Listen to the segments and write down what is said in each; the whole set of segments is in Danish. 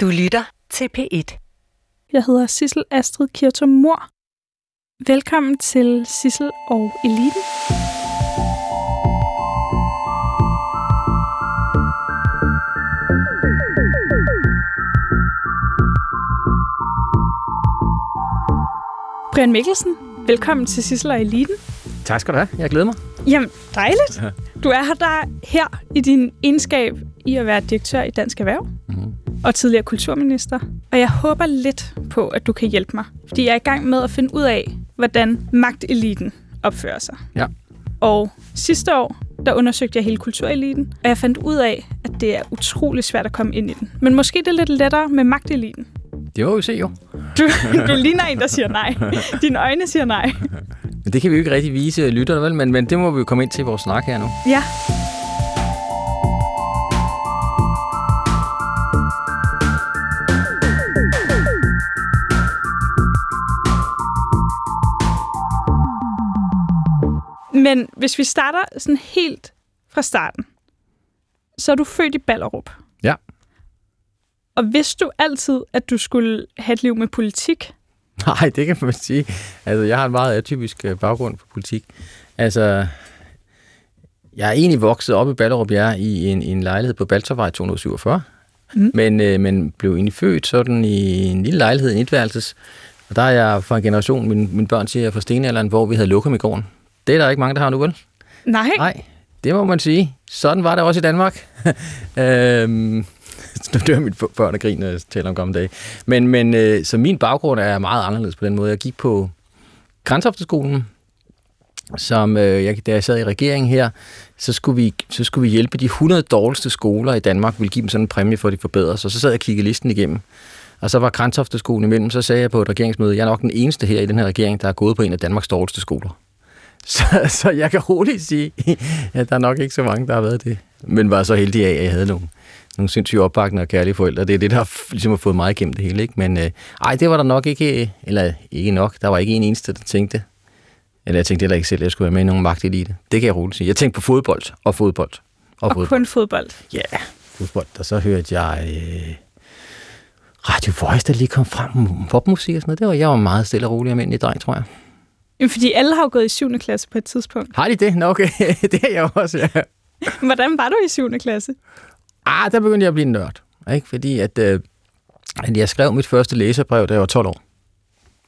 Du lytter til P1. Jeg hedder Sissel Astrid Kirtum Mor. Velkommen til Sissel og Eliten. Brian Mikkelsen, velkommen til Sissel og Eliten. Tak skal du have. Jeg glæder mig. Jamen, dejligt. Du er her, der her i din egenskab i at være direktør i Dansk Erhverv Mm-hmm. Og tidligere kulturminister. Og jeg håber lidt på, at du kan hjælpe mig. Fordi jeg er i gang med at finde ud af, hvordan magteliten opfører sig. Ja. Og sidste år, der undersøgte jeg hele kultureliten, og jeg fandt ud af, at det er utrolig svært at komme ind i den. Men måske det er lidt lettere med magteliten. Det må vi se jo. Du, du ligner en, der siger nej. Dine øjne siger nej. Men det kan vi jo ikke rigtig vise lytterne, vel? Men, men det må vi jo komme ind til i vores snak her nu. Ja. Hvis vi starter sådan helt fra starten, så er du født i Ballerup. Ja. Og vidste du altid, at du skulle have et liv med politik? Nej, det kan man sige. Altså, jeg har en meget atypisk øh, baggrund på politik. Altså, jeg er egentlig vokset op i Ballerup, jeg er i en, en lejlighed på Baltervej 247. Mm. Men, øh, men blev egentlig født sådan i en lille lejlighed, en etværelses. Og der er jeg fra en generation, min, mine børn siger, fra stenalderen, hvor vi havde lukket i gården. Det er der ikke mange, der har nu, vel? Nej. Nej, det må man sige. Sådan var det også i Danmark. øhm, nu dør mit børn og griner, taler om gamle dage. Men, men øh, så min baggrund er meget anderledes på den måde. Jeg gik på Grænsofteskolen, som øh, jeg, da jeg sad i regeringen her, så skulle, vi, så skulle vi hjælpe de 100 dårligste skoler i Danmark, ville give dem sådan en præmie for, at de forbedrer sig. Så sad jeg og kiggede listen igennem. Og så var Grænsofteskolen imellem, så sagde jeg på et regeringsmøde, jeg er nok den eneste her i den her regering, der er gået på en af Danmarks dårligste skoler. Så, så jeg kan roligt sige, at der er nok ikke så mange, der har været det. Men var så heldig af, at jeg havde nogle, nogle sindssygt opbakkende og kærlige forældre. Det er det, der har, ligesom har fået mig igennem det hele. Ikke? Men øh, ej, det var der nok ikke, eller ikke nok. Der var ikke en eneste, der tænkte, eller jeg tænkte heller ikke selv, at jeg skulle være med i nogen magtelite. Det kan jeg roligt sige. Jeg tænkte på fodbold og fodbold. Og, Og fodbold. kun fodbold. Ja, fodbold. Og så hørte jeg øh, Radio Voice, der lige kom frem. Popmusik og sådan noget. Det var, jeg var meget stille og rolig almindelig dreng, tror jeg. Jamen, fordi alle har jo gået i 7. klasse på et tidspunkt. Har de det? Nå, okay. det er jeg også, ja. Hvordan var du i 7. klasse? Ah, der begyndte jeg at blive nørd. Ikke? Fordi at, øh, at jeg skrev mit første læserbrev, da jeg var 12 år.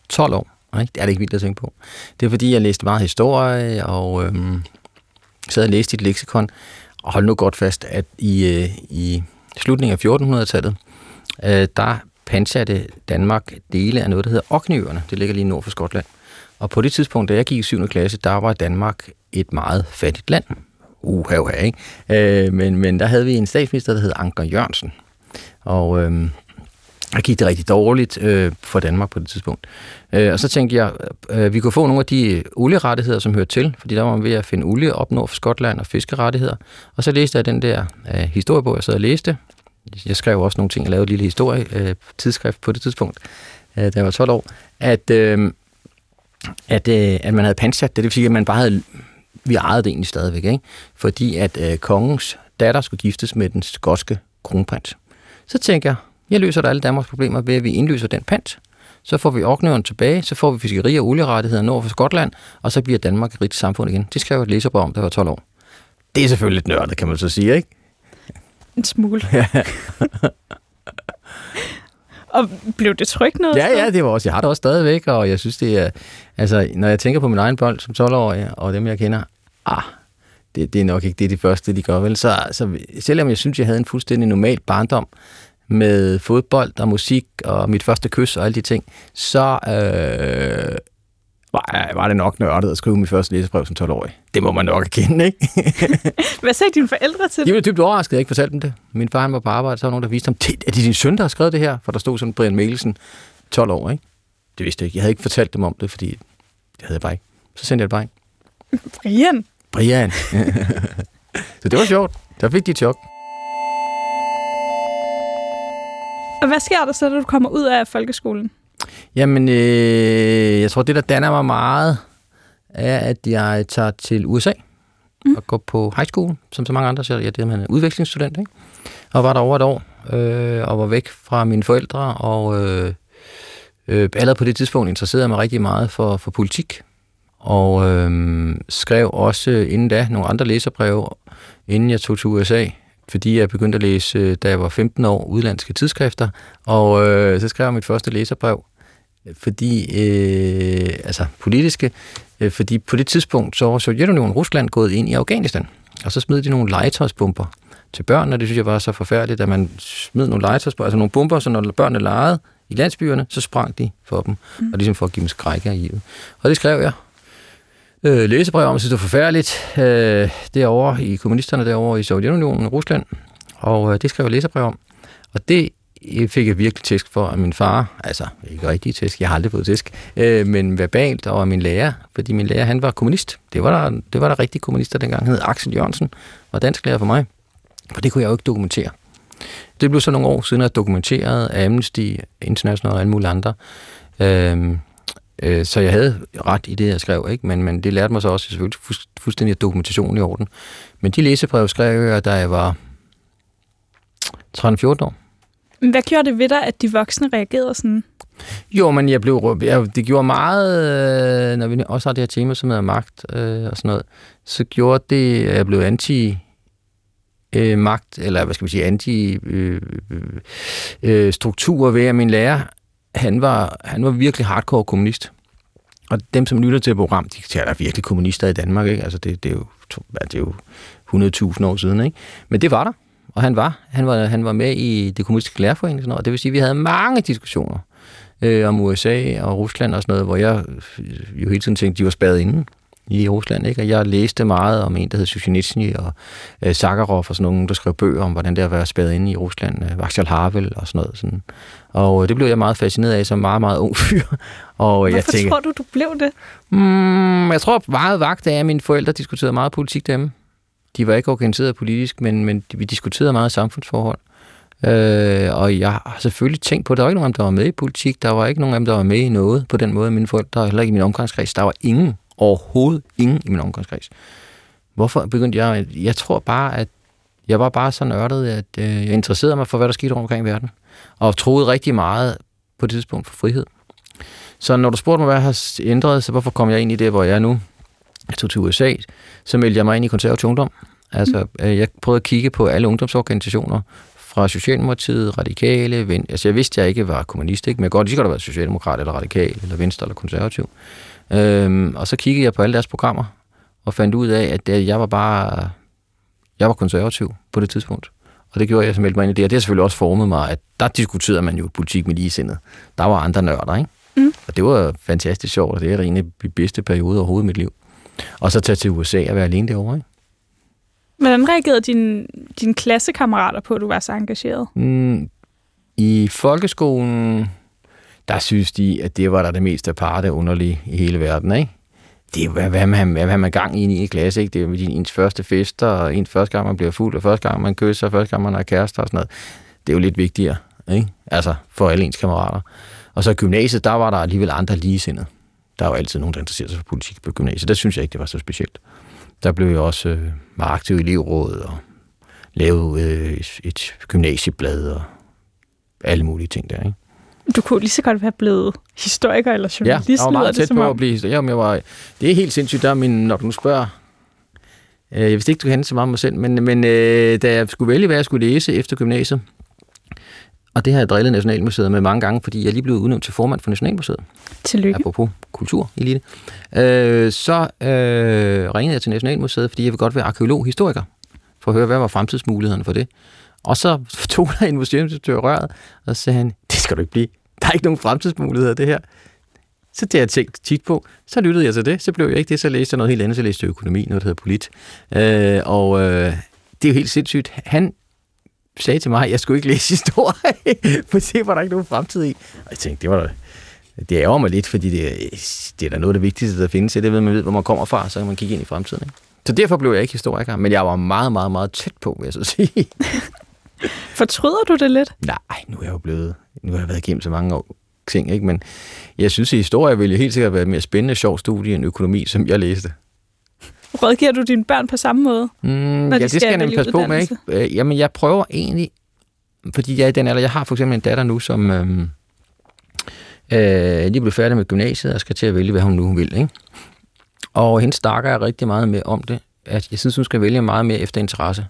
12 år. Ikke? Det er det ikke vildt at tænke på. Det er fordi, jeg læste meget historie, og øh, sad og læste i et leksikon. Og hold nu godt fast, at i, øh, i slutningen af 1400-tallet, øh, der pansatte Danmark dele af noget, der hedder Orkneyøerne. Det ligger lige nord for Skotland. Og på det tidspunkt, da jeg gik i 7. klasse, der var Danmark et meget fattigt land. Uha, uha, ikke? Øh, men, men der havde vi en statsminister, der hed Anker Jørgensen. Og øh, der gik det rigtig dårligt øh, for Danmark på det tidspunkt. Øh, og så tænkte jeg, øh, vi kunne få nogle af de olierettigheder, som hører til, fordi der var man ved at finde olie op nord for Skotland og fiskerettigheder. Og så læste jeg den der øh, historiebog, jeg sad og læste. Jeg skrev også nogle ting, jeg lavede et lille historie, øh, tidsskrift på det tidspunkt, øh, da jeg var 12 år, at, øh, at, øh, at man havde pansat det. Det vil sige, at man bare havde vi ejede det egentlig stadigvæk, ikke? fordi at øh, kongens datter skulle giftes med den skotske kronprins. Så tænker jeg, jeg løser da alle Danmarks problemer ved, at vi indløser den pant. Så får vi Orknøen tilbage, så får vi fiskeri og olierettigheder nord for Skotland, og så bliver Danmark et rigt samfund igen. Det skrev jeg et læserbog om, jeg var 12 år. Det er selvfølgelig lidt nørdet, kan man så sige, ikke? En smule. og blev det trygt noget? Ja, ja, det var også. Jeg har det også stadigvæk, og jeg synes, det er... Altså, når jeg tænker på min egen bold som 12-årig, og dem, jeg kender, ah, det, det er nok ikke det, de første, de gør, vel? Så, så selvom jeg synes, jeg havde en fuldstændig normal barndom med fodbold og musik og mit første kys og alle de ting, så øh, var, var det nok nørdet at skrive mit første læsebrev som 12-årig. Det må man nok erkende, ikke? Hvad sagde dine forældre til De det? blev dybt overrasket, at jeg ikke fortalte dem det. Min far han var på arbejde, så var nogen, der viste ham, "Det- er det din søn, der har skrevet det her? For der stod sådan Brian Mikkelsen, 12 år, ikke? Det vidste jeg ikke. Jeg havde ikke fortalt dem om det, fordi det havde jeg bare ikke. Så sendte jeg det bare ikke. Brian. Brian. så det var sjovt. Der fik de et chok. Og hvad sker der så, da du kommer ud af folkeskolen? Jamen, øh, jeg tror, det, der danner mig meget, er, at jeg tager til USA mm. og går på high school, som så mange andre siger. Ja, det er man er udvekslingsstudent, ikke? Og var der over et år, øh, og var væk fra mine forældre, og øh, øh, allerede på det tidspunkt interesserede jeg mig rigtig meget for, for politik, og øh, skrev også inden da nogle andre læserbreve, inden jeg tog til USA, fordi jeg begyndte at læse, da jeg var 15 år, udlandske tidsskrifter, og øh, så skrev jeg mit første læserbrev, fordi, øh, altså politiske, øh, fordi på det tidspunkt så var Sovjetunionen Rusland gået ind i Afghanistan, og så smed de nogle legetøjsbomber til børnene, det synes jeg var så forfærdeligt, at man smed nogle legetøjsbomber, altså nogle bomber, så når børnene legede i landsbyerne, så sprang de for dem, mm. og ligesom for at give dem skrække i livet. Og det skrev jeg, øh, læsebrev om, jeg synes, det var forfærdeligt, øh, derovre i kommunisterne derovre i Sovjetunionen, Rusland, og øh, det skrev jeg læsebrev om. Og det fik jeg virkelig tæsk for af min far, altså ikke rigtig tæsk, jeg har aldrig fået tæsk, øh, men verbalt og af min lærer, fordi min lærer, han var kommunist. Det var der, det var der rigtig kommunister dengang, han hed Axel Jørgensen, var dansk lærer for mig, og det kunne jeg jo ikke dokumentere. Det blev så nogle år siden, at dokumenteret af Amnesty International og alle mulige andre. Øh, Øh, så jeg havde ret i det, jeg skrev, ikke? Men, men det lærte mig så også selvfølgelig fuldstændig at dokumentation i orden. Men de læsebrev skrev jeg, da jeg var 13-14 år. Hvad gjorde det ved dig, at de voksne reagerede sådan? Jo, men jeg blev, jeg, det gjorde meget, øh, når vi også har det her tema, som hedder magt øh, og sådan noget, så gjorde det, at jeg blev anti øh, magt, eller hvad skal vi sige, anti øh, øh, øh strukturer struktur ved, at min lærer han var, han var virkelig hardcore kommunist. Og dem, som lytter til program, de siger, der virkelig kommunister i Danmark, ikke? Altså, det, det, er jo, det er jo 100.000 år siden, ikke? Men det var der, og han var. Han var, han var med i det kommunistiske lærerforening, sådan noget. det vil sige, at vi havde mange diskussioner øh, om USA og Rusland og sådan noget, hvor jeg jo hele tiden tænkte, de var spadet inden i Rusland, ikke? Og jeg læste meget om en, der hed Sushinitsny og øh, Sakharov og sådan nogle, der skrev bøger om, hvordan det at være spadet inde i Rusland, øh, Václav Havel og sådan noget. Sådan. Og øh, det blev jeg meget fascineret af som meget, meget ung fyr. Og Hvorfor jeg tænker, tror du, du blev det? Mm, jeg tror meget vagt af, at mine forældre diskuterede meget politik derhjemme. De var ikke organiseret politisk, men, men vi diskuterede meget samfundsforhold. Øh, og jeg har selvfølgelig tænkt på, at der var ikke nogen af dem, der var med i politik. Der var ikke nogen af dem, der var med i noget på den måde. Mine forældre, heller ikke i min omgangskreds. Der var ingen Overhovedet ingen i min omgangskreds. Hvorfor begyndte jeg? Jeg tror bare, at jeg var bare så nørdet, at øh, jeg interesserede mig for, hvad der skete rundt omkring i verden. Og troede rigtig meget på det tidspunkt for frihed. Så når du spurgte mig, hvad jeg har ændret, så hvorfor kom jeg ind i det, hvor jeg er nu? Jeg tog til USA, så meldte jeg mig ind i konservativ ungdom. Altså, øh, jeg prøvede at kigge på alle ungdomsorganisationer, fra Socialdemokratiet, Radikale, Ven... altså jeg vidste, at jeg ikke var kommunist, ikke? men jeg godt lige godt have været socialdemokrat, eller radikal, eller venstre, eller konservativ. Øhm, og så kiggede jeg på alle deres programmer, og fandt ud af, at jeg var bare jeg var konservativ på det tidspunkt. Og det gjorde jeg, som meldte mig ind i det. Og det har selvfølgelig også formet mig, at der diskuterede man jo politik med ligesindet. Der var andre nørder, ikke? Mm. Og det var fantastisk sjovt, og det er en af de bedste perioder overhovedet i mit liv. Og så tage til USA og være alene derovre, ikke? Hvordan reagerede dine, din klassekammerater på, at du var så engageret? Mm, I folkeskolen, der synes de, at det var der det mest aparte underlige i hele verden, ikke? Det er hvad, hvad, man, hvad man gang i i en klasse, ikke? Det er ens første fester, og ens første gang, man bliver fuld, og første gang, man kysser, og første gang, man har kærester og sådan noget. Det er jo lidt vigtigere, ikke? Altså, for alle ens kammerater. Og så i gymnasiet, der var der alligevel andre ligesindede. Der var altid nogen, der interesserede sig for politik på gymnasiet. Der synes jeg ikke, det var så specielt. Der blev jeg også øh, meget aktiv i elevrådet, og lavede øh, et, et gymnasieblad, og alle mulige ting der, ikke? Du kunne lige så godt være blevet historiker eller journalist. Ja, jeg var meget tæt det, på om... at blive historiker. jeg var, det er helt sindssygt, der min, når du spørger. Øh, jeg vidste ikke, du kendte så meget om mig selv, men, men øh, da jeg skulle vælge, hvad jeg skulle læse efter gymnasiet, og det har jeg drillet Nationalmuseet med mange gange, fordi jeg lige blev udnævnt til formand for Nationalmuseet. Tillykke. Apropos kultur, elite. Øh, så øh, ringede jeg til Nationalmuseet, fordi jeg vil godt være arkeolog, historiker, for at høre, hvad var fremtidsmulighederne for det. Og så tog der en museumsinstruktør røret, og sagde han, det skal du ikke blive. Der er ikke nogen fremtidsmuligheder, det her. Så det har jeg tænkt tit på. Så lyttede jeg til det. Så blev jeg ikke det, så læste jeg noget helt andet. Så læste jeg økonomi, noget der hedder polit. Øh, og øh, det er jo helt sindssygt. Han sagde til mig, at jeg skulle ikke læse historie, for det var der ikke nogen fremtid i. Og jeg tænkte, det var da, det ærger mig lidt, fordi det, det er da noget af det vigtigste, der findes. Det ved, man ved, hvor man kommer fra, så kan man kigge ind i fremtiden. Ikke? Så derfor blev jeg ikke historiker, men jeg var meget, meget, meget tæt på, vil jeg så sige. Fortryder du det lidt? Nej, nu er jeg jo blevet... Nu har jeg været igennem så mange år, ting, ikke? men jeg synes, at historie ville helt sikkert være et mere spændende sjov studie end økonomi, som jeg læste. Rådgiver du dine børn på samme måde? Mm, ja, de det skal jeg nemlig passe på med. Ikke? Øh, jamen, jeg prøver egentlig fordi jeg er den alder, jeg har for eksempel en datter nu, som øh, øh, lige blev færdig med gymnasiet og skal til at vælge, hvad hun nu vil. Ikke? Og hende snakker jeg rigtig meget med om det, at jeg synes, hun skal vælge meget mere efter interesse.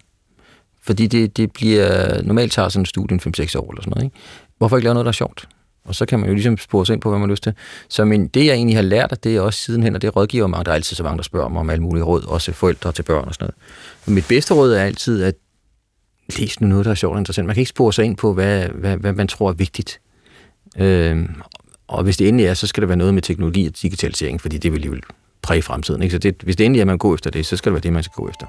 Fordi det, det bliver, normalt tager sådan en studie 5-6 år eller sådan noget. Ikke? Hvorfor ikke lave noget, der er sjovt? Og så kan man jo ligesom spore sig ind på, hvad man har lyst til. Så men det, jeg egentlig har lært, det er også sidenhen, og det rådgiver mange. Der er altid så mange, der spørger mig om alle mulige råd, også forældre til børn og sådan noget. Men mit bedste råd er altid, at læs nu noget, der er sjovt og interessant. Man kan ikke spore sig ind på, hvad, hvad, hvad man tror er vigtigt. Øhm, og hvis det endelig er, så skal det være noget med teknologi og digitalisering, fordi det vil alligevel præge fremtiden. Ikke? Så det, hvis det endelig er, at man går efter det, så skal det være det, man skal gå efter.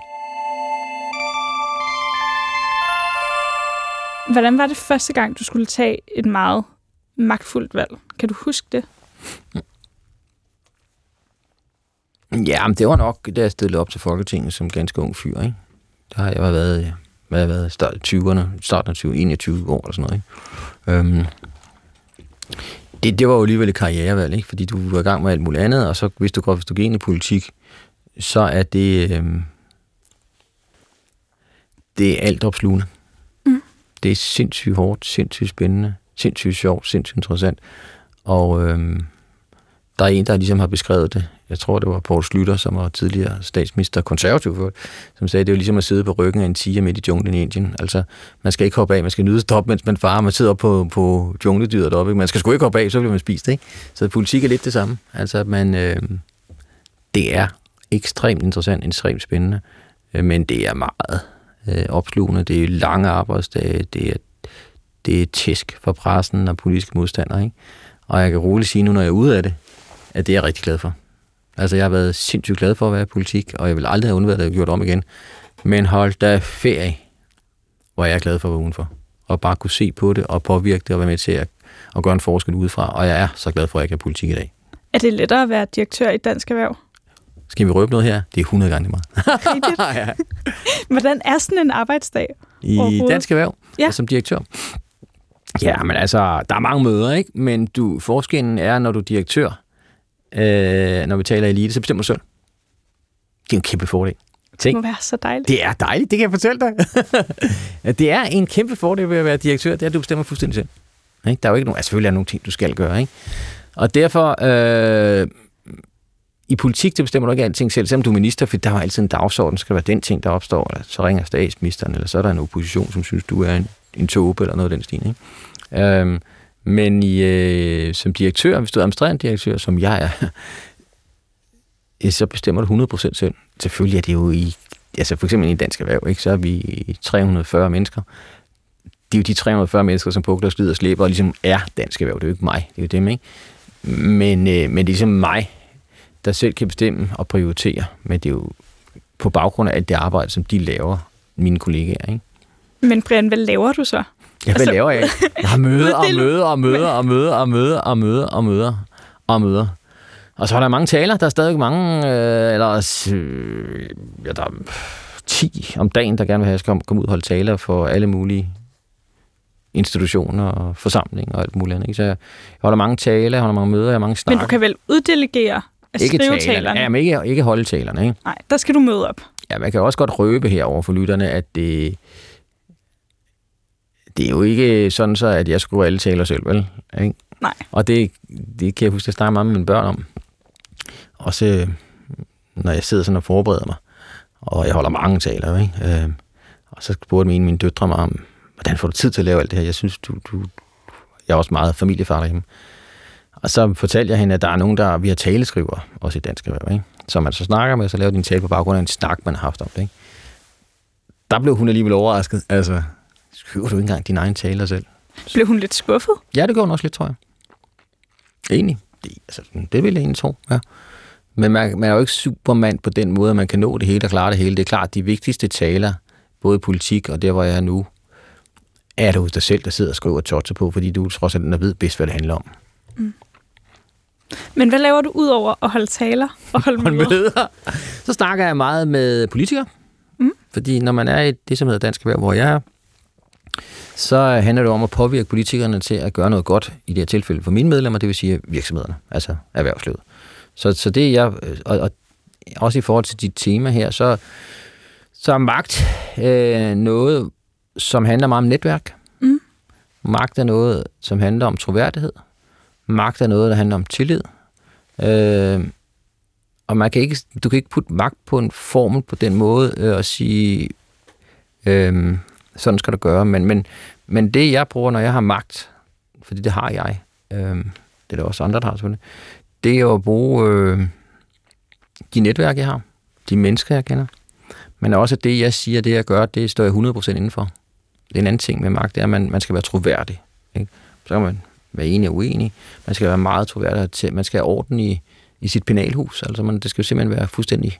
Hvordan var det første gang, du skulle tage et meget magtfuldt valg? Kan du huske det? Ja, men det var nok, da jeg stillede op til Folketinget som ganske ung fyr. Ikke? Der har jeg været, hvad har jeg været, start 20'erne, starten af 20, 21 år eller sådan noget. Ikke? Øhm, det, det var jo alligevel et karrierevalg, ikke? fordi du var i gang med alt muligt andet, og så hvis du går, hvis du går ind i politik, så er det, øhm, det er alt opslugende. Mm. Det er sindssygt hårdt, sindssygt spændende, sindssygt sjovt, sindssygt interessant. Og øh, der er en, der ligesom har beskrevet det. Jeg tror, det var Poul Slytter, som var tidligere statsminister, konservativ for, som sagde, det er jo ligesom at sidde på ryggen af en tiger midt i junglen i Indien. Altså, man skal ikke hoppe af, man skal nyde stop, mens man farer, man sidder på, på jungledyret deroppe. Ikke? Man skal sgu ikke hoppe af, så bliver man spist. Ikke? Så politik er lidt det samme. Altså, man, øh, det er ekstremt interessant, ekstremt spændende, øh, men det er meget øh, opslugende. Det er lange arbejdsdage, det er, det er tæsk for pressen og politiske modstandere. Ikke? Og jeg kan roligt sige nu, når jeg er ude af det, at det er jeg rigtig glad for. Altså, jeg har været sindssygt glad for at være i politik, og jeg vil aldrig have undværet at gjort om igen. Men hold da ferie, hvor jeg er glad for at være udenfor. Og bare kunne se på det og påvirke det og være med til at, at gøre en forskel udefra. Og jeg er så glad for, at jeg kan politik i dag. Er det lettere at være direktør i Dansk Erhverv? Skal vi røbe noget her? Det er 100 gange meget. ja. Hvordan er sådan en arbejdsdag? I Dansk Erhverv? Ja. Som direktør? Ja, men altså, der er mange møder, ikke? Men du, forskellen er, når du er direktør, øh, når vi taler elite, så bestemmer du selv. Det er en kæmpe fordel. Tænk, det må være så dejligt. Det er dejligt, det kan jeg fortælle dig. det er en kæmpe fordel ved at være direktør, det er, at du bestemmer fuldstændig selv. Ikke? Der er jo ikke nogen, altså selvfølgelig er nogle ting, du skal gøre. Ikke? Og derfor, øh, i politik, det bestemmer du ikke alting selv, selvom du er minister, for der er altid en dagsorden, skal være den ting, der opstår, eller så ringer statsministeren, eller så er der en opposition, som synes, du er en, en tåbe, eller noget af den stil. Ikke? Øhm, men i, øh, som direktør, hvis du er administrerende direktør, som jeg er, så bestemmer du 100% selv. Selvfølgelig er det jo i, altså for eksempel i Dansk Erhverv, ikke? så er vi 340 mennesker. Det er jo de 340 mennesker, som pukler slider og slæber, og ligesom er Dansk Erhverv. Det er jo ikke mig, det er jo dem, ikke? Men, øh, men det er ligesom mig, der selv kan bestemme og prioritere. Men det er jo på baggrund af alt det arbejde, som de laver, mine kollegaer, ikke? Men Brian, hvad laver du så? Ja, hvad altså, laver jeg? Jeg har møder og møder og møder og møder og møder og møder og møder og møder. Og så er der mange taler. Der er stadig mange, øh, eller øh, ja, der er 10 om dagen, der gerne vil have, at jeg skal komme ud og holde taler for alle mulige institutioner og forsamlinger og alt muligt andet. Ikke? Så jeg holder mange taler, jeg holder mange møder, jeg har mange snakker. Men du kan vel uddelegere at ikke skrive talerne? Ja, men ikke, ikke holde talerne. Ikke? Nej, der skal du møde op. Ja, man kan også godt røbe her over for lytterne, at det, det er jo ikke sådan så, at jeg skriver alle taler selv, vel? Ikke? Nej. Og det, det kan jeg huske, at jeg snakker meget med mine børn om. Også når jeg sidder sådan og forbereder mig, og jeg holder mange taler, ikke? Øh, og så spurgte min mine døtre mig om, hvordan får du tid til at lave alt det her? Jeg synes, du, du jeg er også meget familiefar derhjemme. Og så fortalte jeg hende, at der er nogen, der vi har taleskriver, også i dansk erhverv, ikke? som man så snakker med, så laver din tale på baggrund af en snak, man har haft om det. Ikke? Der blev hun alligevel overrasket. Altså, skriver du ikke engang dine egne taler selv? Blev hun lidt skuffet? Ja, det gjorde hun også lidt, tror jeg. Enig. Det, altså, det vil jeg egentlig tro, ja. Men man, man er jo ikke supermand på den måde, at man kan nå det hele og klare det hele. Det er klart, de vigtigste taler, både i politik og der, hvor jeg er nu, er du dig selv, der sidder og skriver totser på, fordi du trods alt ved bedst, hvad det handler om. Mm. Men hvad laver du ud over at holde taler og holde møder? møder? Så snakker jeg meget med politikere. Mm. Fordi når man er i det, som hedder Dansk Erhverv, hvor jeg er, så handler det om at påvirke politikerne til at gøre noget godt, i det her tilfælde for mine medlemmer, det vil sige virksomhederne, altså erhvervslivet. Så, så det er jeg, og, og også i forhold til dit tema her, så, så er magt øh, noget, som handler meget om netværk. Mm. Magt er noget, som handler om troværdighed. Magt er noget, der handler om tillid. Øh, og man kan ikke, du kan ikke putte magt på en formel på den måde øh, og sige, øh, sådan skal du gøre. Men, men, men det, jeg bruger, når jeg har magt, fordi det har jeg, øh, det er der også andre, der har selvfølgelig, det er at bruge øh, de netværk, jeg har, de mennesker, jeg kender, men også det, jeg siger, det jeg gør, det står jeg 100% indenfor. Det er en anden ting med magt, det er, at man, man skal være troværdig. Ikke? Så kan man være enig og uenig. Man skal være meget troværdig til, man skal have orden i, i sit penalhus. Altså man, det skal jo simpelthen være fuldstændig...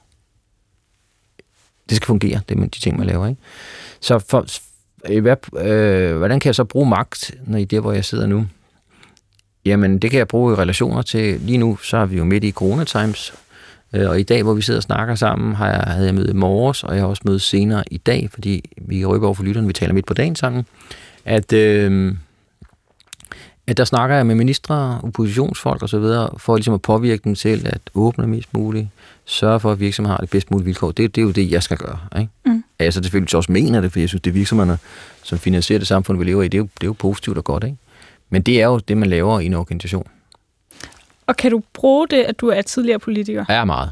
Det skal fungere, det med de ting, man laver. Ikke? Så for, øh, hvad, øh, hvordan kan jeg så bruge magt, når I det, hvor jeg sidder nu? Jamen, det kan jeg bruge i relationer til... Lige nu, så er vi jo midt i corona times, Øh, og i dag, hvor vi sidder og snakker sammen, har jeg, havde jeg møde i morges, og jeg har også møde senere i dag, fordi vi kan rykke over for lytterne, vi taler midt på dagen sammen, at, øh, at der snakker jeg med ministre, oppositionsfolk osv., for ligesom at påvirke dem til at åbne mest muligt, sørge for, at virksomheder har det bedst mulige vilkår. Det, det er jo det, jeg skal gøre. Ikke? Mm. Altså, det selvfølgelig også mener det, for jeg synes, det er virksomhederne, som finansierer det samfund, vi lever i, det er jo, det er jo positivt og godt. Ikke? Men det er jo det, man laver i en organisation. Og kan du bruge det, at du er tidligere politiker? Ja, meget.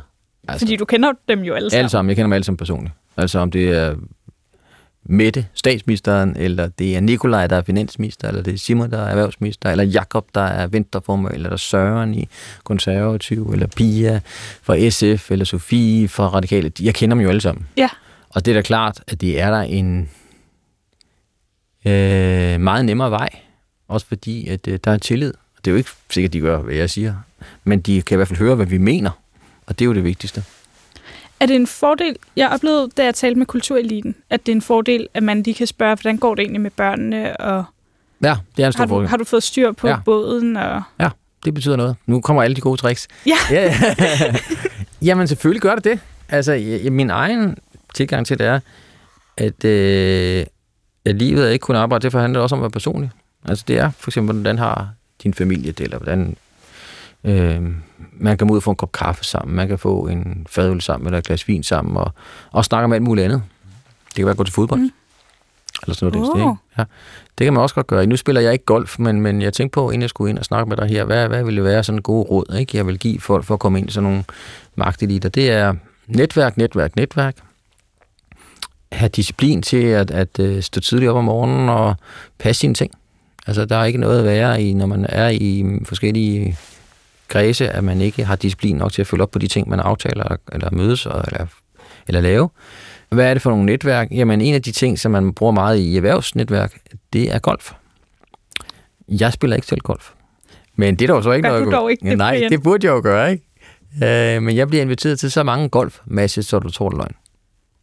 Altså, Fordi du kender dem jo alle sammen. Alle sammen. Jeg kender dem alle sammen personligt. Altså om det er Mette, statsministeren, eller det er Nikolaj, der er finansminister, eller det er Simon, der er erhvervsminister, eller Jakob, der er vinterformer, eller der er Søren i konservativ, eller Pia fra SF, eller Sofie fra Radikale. Jeg kender dem jo alle sammen. Ja. Og det er da klart, at det er der en øh, meget nemmere vej, også fordi, at øh, der er tillid. Det er jo ikke sikkert, de gør, hvad jeg siger, men de kan i hvert fald høre, hvad vi mener, og det er jo det vigtigste. Er det en fordel, jeg oplevede, da jeg talte med kultureliten, at det er en fordel, at man lige kan spørge, hvordan går det egentlig med børnene, og ja, det er en stor har, du, fordel. har du fået styr på ja. båden? Og... Ja, det betyder noget. Nu kommer alle de gode tricks. Ja. ja. Jamen selvfølgelig gør det det. Altså, jeg, min egen tilgang til det er, at, øh, at livet er ikke kun arbejde, det handler også om at være personlig. Altså det er for eksempel, hvordan har din familie det, eller hvordan øh, man kan ud og få en kop kaffe sammen, man kan få en fadøl sammen, eller et glas vin sammen, og, og snakke om alt muligt andet. Det kan være at gå til fodbold. Mm. Eller sådan noget. Oh. Det, ikke? Ja. det kan man også godt gøre. Nu spiller jeg ikke golf, men, men jeg tænkte på, inden jeg skulle ind og snakke med dig her, hvad, hvad ville være sådan en god råd, ikke? jeg vil give folk for at komme ind i sådan nogle magteliter. Det er netværk, netværk, netværk. Have disciplin til at, at, at stå tidligt op om morgenen og passe sine ting. Altså, der er ikke noget at være i, når man er i forskellige kredse, at man ikke har disciplin nok til at følge op på de ting, man aftaler eller mødes eller, eller lave. Hvad er det for nogle netværk? Jamen, en af de ting, som man bruger meget i erhvervsnetværk, det er golf. Jeg spiller ikke selv golf. Men det er dog så ikke Gør noget... dog ikke det, Nej, Brian? det burde jeg jo gøre, ikke? Øh, men jeg bliver inviteret til så mange golfmatches, så du tror det løgn.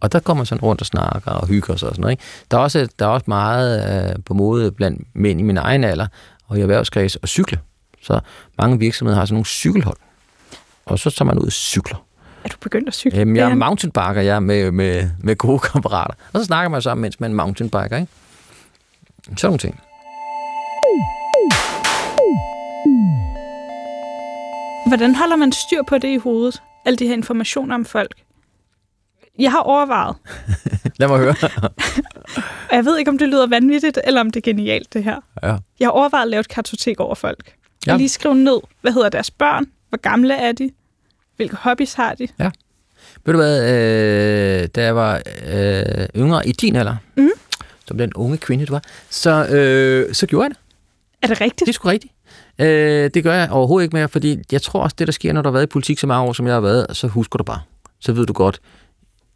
Og der kommer man sådan rundt og snakker og hygger sig og sådan noget. Ikke? Der, er også, der er også meget øh, på mode blandt mænd i min egen alder og i erhvervskreds at cykle. Så mange virksomheder har sådan nogle cykelhold. Og så tager man ud og cykler. Er du begyndt at cykle? Øhm, jeg er mountainbiker, jeg med, med, med gode kammerater. Og så snakker man sammen, mens man er mountainbiker. Ikke? Sådan nogle ting. Hvordan holder man styr på det i hovedet? Alle de her informationer om folk? Jeg har overvejet. Lad mig høre. jeg ved ikke, om det lyder vanvittigt, eller om det er genialt, det her. Ja. Jeg har overvejet at lave et kartotek over folk. Ja. Og lige skrive ned, hvad hedder deres børn, hvor gamle er de, hvilke hobbies har de. Ja. Ved du hvad, øh, da jeg var øh, yngre i din alder, mm. som den unge kvinde, du var, så, øh, så gjorde jeg det. Er det rigtigt? Det er sgu rigtigt. Øh, det gør jeg overhovedet ikke mere, fordi jeg tror også, det der sker, når du har været i politik så mange år, som jeg har været, så husker du bare. Så ved du godt,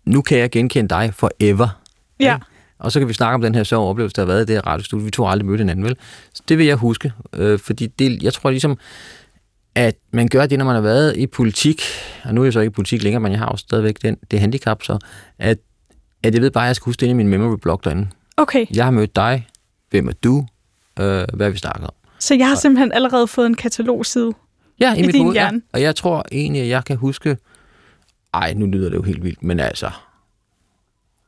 nu kan jeg genkende dig forever. Ja. Og så kan vi snakke om den her sjove oplevelse, der har været i det her radiostudie. Vi to har aldrig mødt hinanden, vel? Så det vil jeg huske, øh, fordi det, jeg tror ligesom, at man gør det, når man har været i politik, og nu er jeg så ikke i politik længere, men jeg har jo stadigvæk den, det handicap, så at, at jeg ved bare, at jeg skal huske det i min memory block derinde. Okay. Jeg har mødt dig. Hvem er du? Øh, hvad vi snakker om? Så jeg har simpelthen allerede fået en katalogside ja, i, i mit din hoved, hjerne? Ja. Og jeg tror egentlig, at jeg kan huske ej, nu lyder det jo helt vildt, men altså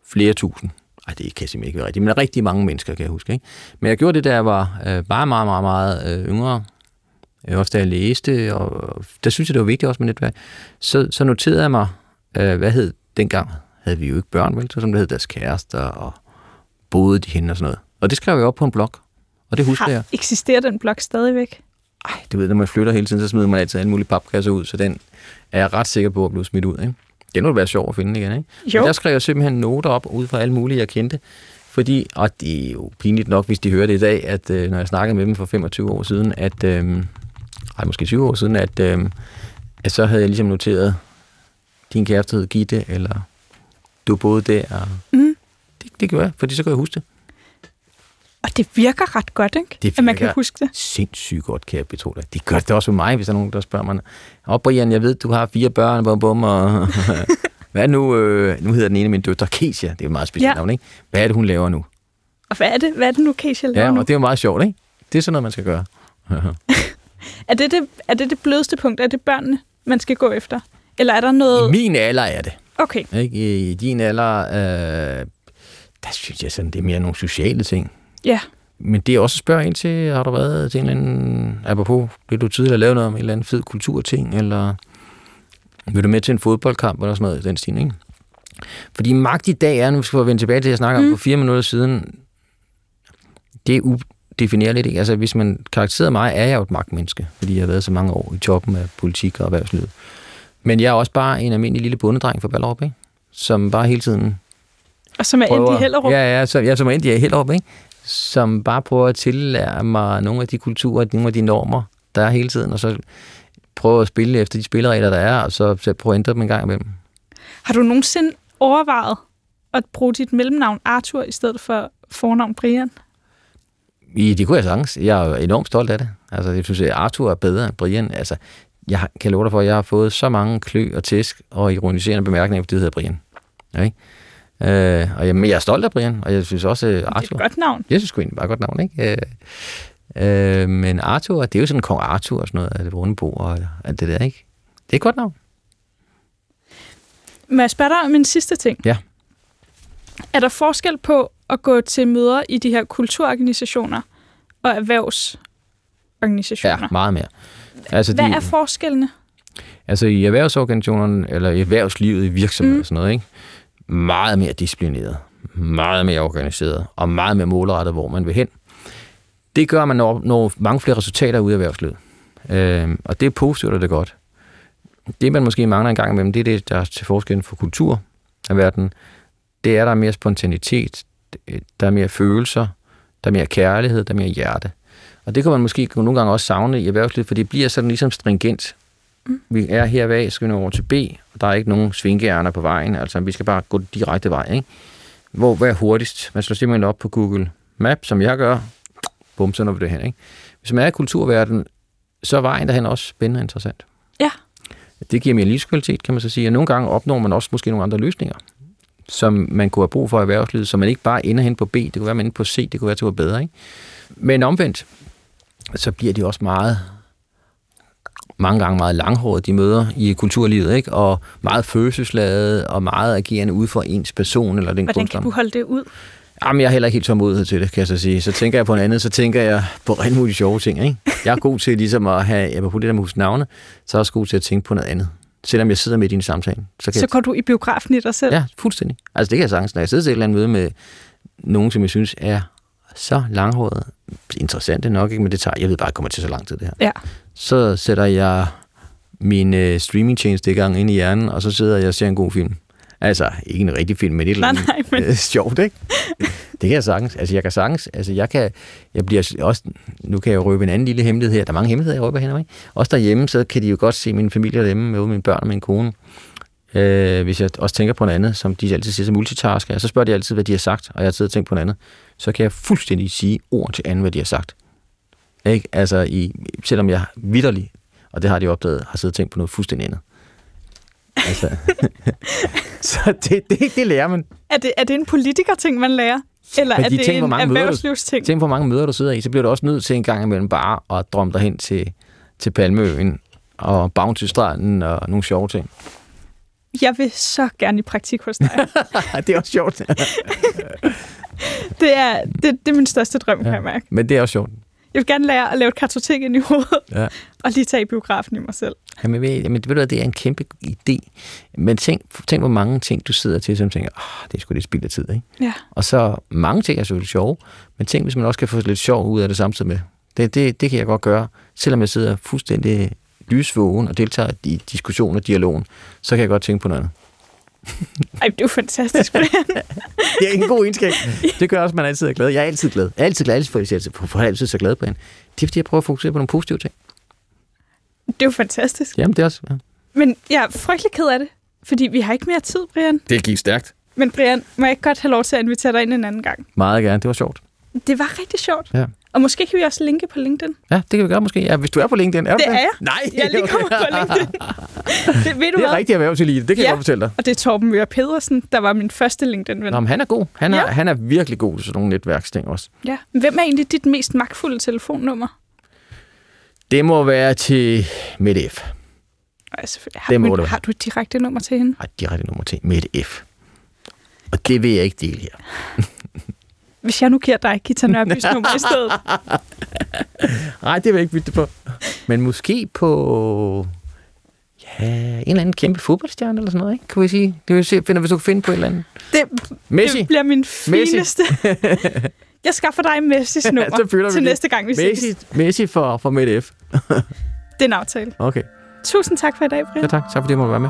flere tusind. Ej, det kan simpelthen ikke være rigtigt, men rigtig mange mennesker, kan jeg huske. Ikke? Men jeg gjorde det, da jeg var øh, bare meget, meget, meget øh, yngre. Øh, også da jeg læste, og der synes jeg, det var vigtigt også med netværk. Så, så noterede jeg mig, øh, hvad hed dengang, havde vi jo ikke børn, vel? Så som det hed deres kærester, og boede de hende og sådan noget. Og det skrev jeg op på en blog. Og det husker Har, jeg. eksisterer den blog stadigvæk? Ej, du ved, når man flytter hele tiden, så smider man altid alle mulige papkasser ud, så den er jeg ret sikker på at blive smidt ud. Ikke? Det ville være sjovt at finde igen. Ikke? Jo. Men der skrev jeg simpelthen noter op ud fra alle mulige, jeg kendte. Fordi, og det er jo pinligt nok, hvis de hører det i dag, at øh, når jeg snakkede med dem for 25 år siden, at, øh, ej, måske 20 år siden, at, øh, at så havde jeg ligesom noteret, din kæreste hed Gitte, eller du boede der. Mm. det, det gjorde jeg, fordi så kan jeg huske det. Og det virker ret godt, ikke? Det At man kan huske det. Sindssygt godt, kan jeg betro dig. De gør det også med mig, hvis der er nogen, der spørger mig. Og Brian, jeg ved, du har fire børn, bum, bum, og hvad nu, øh, nu hedder den ene af mine døtre Kesia, det er et meget specielt Ja. navn, ikke? Hvad er det, hun laver nu? Og hvad er det, hvad er det nu, Keisha laver Ja, nu? og det er jo meget sjovt, ikke? Det er sådan noget, man skal gøre. Er det det, er det det blødeste punkt? Er det børnene, man skal gå efter? Eller er der I noget... min alder er det. Okay, Ikke? I din alder, øh, der synes jeg sådan, det er mere nogle sociale ting. Ja. Men det er også at spørge ind til, har du været til en eller anden, apropos, vil du tidligere lave noget om en eller anden fed kulturting, eller vil du med til en fodboldkamp, eller sådan noget den stil, ikke? Fordi magt i dag er, nu skal vi vende tilbage til, at jeg snakker mm. om for fire minutter siden, det er udefinerligt, ikke? Altså, hvis man karakteriserer mig, er jeg jo et magtmenneske, fordi jeg har været så mange år i toppen af politik og erhvervslivet. Men jeg er også bare en almindelig lille bondedreng fra Ballerup, ikke? Som bare hele tiden Og som er endt i Hellerup. Ja, ja, så, ja, som er endt i Hellerup, ikke? Som bare prøver at tillære mig nogle af de kulturer, nogle af de normer, der er hele tiden, og så prøver at spille efter de spilleregler, der er, og så, prøve at ændre dem en gang imellem. Har du nogensinde overvejet at bruge dit mellemnavn Arthur i stedet for fornavn Brian? I, det kunne jeg sagtens. Jeg er enormt stolt af det. Altså, jeg synes, at Arthur er bedre end Brian. Altså, jeg kan love dig for, at jeg har fået så mange klø og tæsk og ironiserende bemærkninger, fordi det hedder Brian. Ja, ikke? Øh, og jeg, men jeg er stolt af Brian, og jeg synes også, at Det er Arthur... et godt navn. Jeg synes sgu egentlig bare et godt navn, ikke? Øh, øh, men Arthur, det er jo sådan kong Arthur og sådan noget, af det runde bord og alt det der, ikke? Det er et godt navn. Må jeg spørge dig om en sidste ting? Ja. Er der forskel på at gå til møder i de her kulturorganisationer og erhvervsorganisationer? Ja, meget mere. Altså, Hvad de, er forskellene? altså i erhvervsorganisationerne, eller i erhvervslivet, i virksomheder Mm. og sådan noget, ikke? Meget mere disciplineret, meget mere organiseret, og meget mere målrettet, hvor man vil hen. Det gør, at man når, når mange flere resultater ud af erhvervslivet. Øh, og det er positivt, og det er godt. Det, man måske mangler en gang imellem, det er det, der er til forskel for kultur af verden. Det er, der er mere spontanitet, der er mere følelser, der er mere kærlighed, der er mere hjerte. Og det kan man måske nogle gange også savne i erhvervslivet, for det bliver sådan ligesom stringent. Mm. Vi er her ved, skal vi nå over til B, og der er ikke nogen svinkeærner på vejen, altså vi skal bare gå direkte vej, ikke? Hvor, hvad er hurtigst? Man slår simpelthen op på Google Map, som jeg gør, bum, så når vi det hen, ikke? Hvis man er i kulturverdenen, så er vejen derhen også spændende og interessant. Ja. Det giver mere livskvalitet, kan man så sige, og nogle gange opnår man også måske nogle andre løsninger, som man kunne have brug for i erhvervslivet, så man ikke bare ender hen på B, det kunne være, man ender på C, det kunne være, at det var bedre, ikke? Men omvendt, så bliver de også meget, mange gange meget langhårede, de møder i kulturlivet, ikke? Og meget følelsesladet og meget agerende ud for ens person eller den Hvordan kunstner. kan du holde det ud? Jamen, jeg er heller ikke helt tålmodighed til det, kan jeg så sige. Så tænker jeg på en andet, så tænker jeg på rigtig mulige sjove ting, ikke? Jeg er god til ligesom at have, jeg på det der med navne, så er jeg også god til at tænke på noget andet. Selvom jeg sidder midt i en samtale. Så kan Så går du i biografen i dig selv? jeg, ja, fuldstændig. Altså det kan jeg sagtens. Når jeg sidder til et eller andet møde med nogen, som jeg synes er så langhåret, interessant nok, ikke? men det tager, jeg ved bare, det kommer til så lang tid det her. Ja. Så sætter jeg min øh, streamingtjeneste i gang ind i hjernen, og så sidder jeg og ser en god film. Altså, ikke en rigtig film, men et eller andet nej, men øh, sjovt, ikke? Det kan jeg sagtens. Altså, jeg kan sagtens. Altså, jeg kan... Jeg bliver også... Nu kan jeg jo røbe en anden lille hemmelighed her. Der er mange hemmeligheder, jeg røber her, ikke? Også derhjemme, så kan de jo godt se min familie derhjemme med mine børn og min kone. Øh, hvis jeg også tænker på noget andet, som de altid siger som multitasker, så spørger de altid, hvad de har sagt, og jeg har altid tænkt på noget andet. Så kan jeg fuldstændig sige ord til anden, hvad de har sagt. Ikke? Altså, i, selvom jeg vidderligt, og det har de opdaget, har siddet og tænkt på noget fuldstændig andet. Altså, så det, det, det lærer man. er det, er det en politikerting, man lærer? Eller Fordi er det tænk, hvor en erhvervslivsting? Tænk, hvor mange møder du sidder i, så bliver du også nødt til en gang imellem bare at drømme dig hen til, til Palmeøen og Bounty-stranden og nogle sjove ting. Jeg vil så gerne i praktik hos dig. det er også sjovt. det, er, det, det er min største drøm, kan Ja. jeg mærke. Men det er også sjovt. Jeg vil gerne lære at lave et kartotek ind i hovedet, Ja. og lige tage i biografen i mig selv. Jamen, ved, jamen, ved du hvad, det er en kæmpe idé. Men tænk, tænk hvor mange ting, du sidder til, som tænker, oh, det er sgu lidt spild af tid, ikke? Ja. Og så mange ting er selvfølgelig sjove, men tænk, hvis man også kan få lidt sjov ud af det samtidig med. Det, det, det kan jeg godt gøre, selvom jeg sidder fuldstændig lysvågen og deltager i diskussion og dialogen, så kan jeg godt tænke på noget andet. Ej, det er jo fantastisk, Brian. Det er en god egenskab. Det gør også, at man altid er glad. Jeg er altid glad. Jeg er altid glad, altid, altid, for jeg er altid så glad på en. Det er, fordi jeg prøver at fokusere på nogle positive ting. Det er jo fantastisk. Jamen, det er også... Ja. Men jeg er frygtelig ked af det, fordi vi har ikke mere tid, Brian. Det gik stærkt. Men Brian, må jeg ikke godt have lov til at invitere dig ind en anden gang? Meget gerne. Det var sjovt. Det var rigtig sjovt. Ja. Og måske kan vi også linke på LinkedIn. Ja, det kan vi gøre måske. Ja, hvis du er på LinkedIn, er du Det er jeg. Nej, Jeg er lige kommet på LinkedIn. Det ved du Det er hvad? rigtig erhvervselite, det kan ja. Jeg godt fortælle dig. Og det er Torben Møre Pedersen, der var min første LinkedIn-ven. Nå, men han er god. Han er, Ja. han er virkelig god til sådan nogle netværksting også. Ja. Hvem er egentlig dit mest magtfulde telefonnummer? Det må være til Mette F. Selvfølgelig. Har, Det må du, det har du et direkte nummer til hende? Har direkte nummer til Mette F. Og det vil jeg ikke dele her. Hvis jeg nu giver dig Gita Nørbys nummer i stedet. Nej, det vil jeg ikke bytte på. Men måske på... Ja, en eller anden kæmpe fodboldstjerne eller sådan noget, ikke? Kan vi sige? Det vil se, finder, hvis du kan finde på et eller andet. Det, Messi. det bliver min fineste. Jeg skaffer dig Messis nummer til det. næste gang, vi ses. Messi, Messi for, for Mette F. Det er en aftale. Okay. Tusind tak for i dag, Brian. Ja, tak. Tak fordi jeg måtte være med.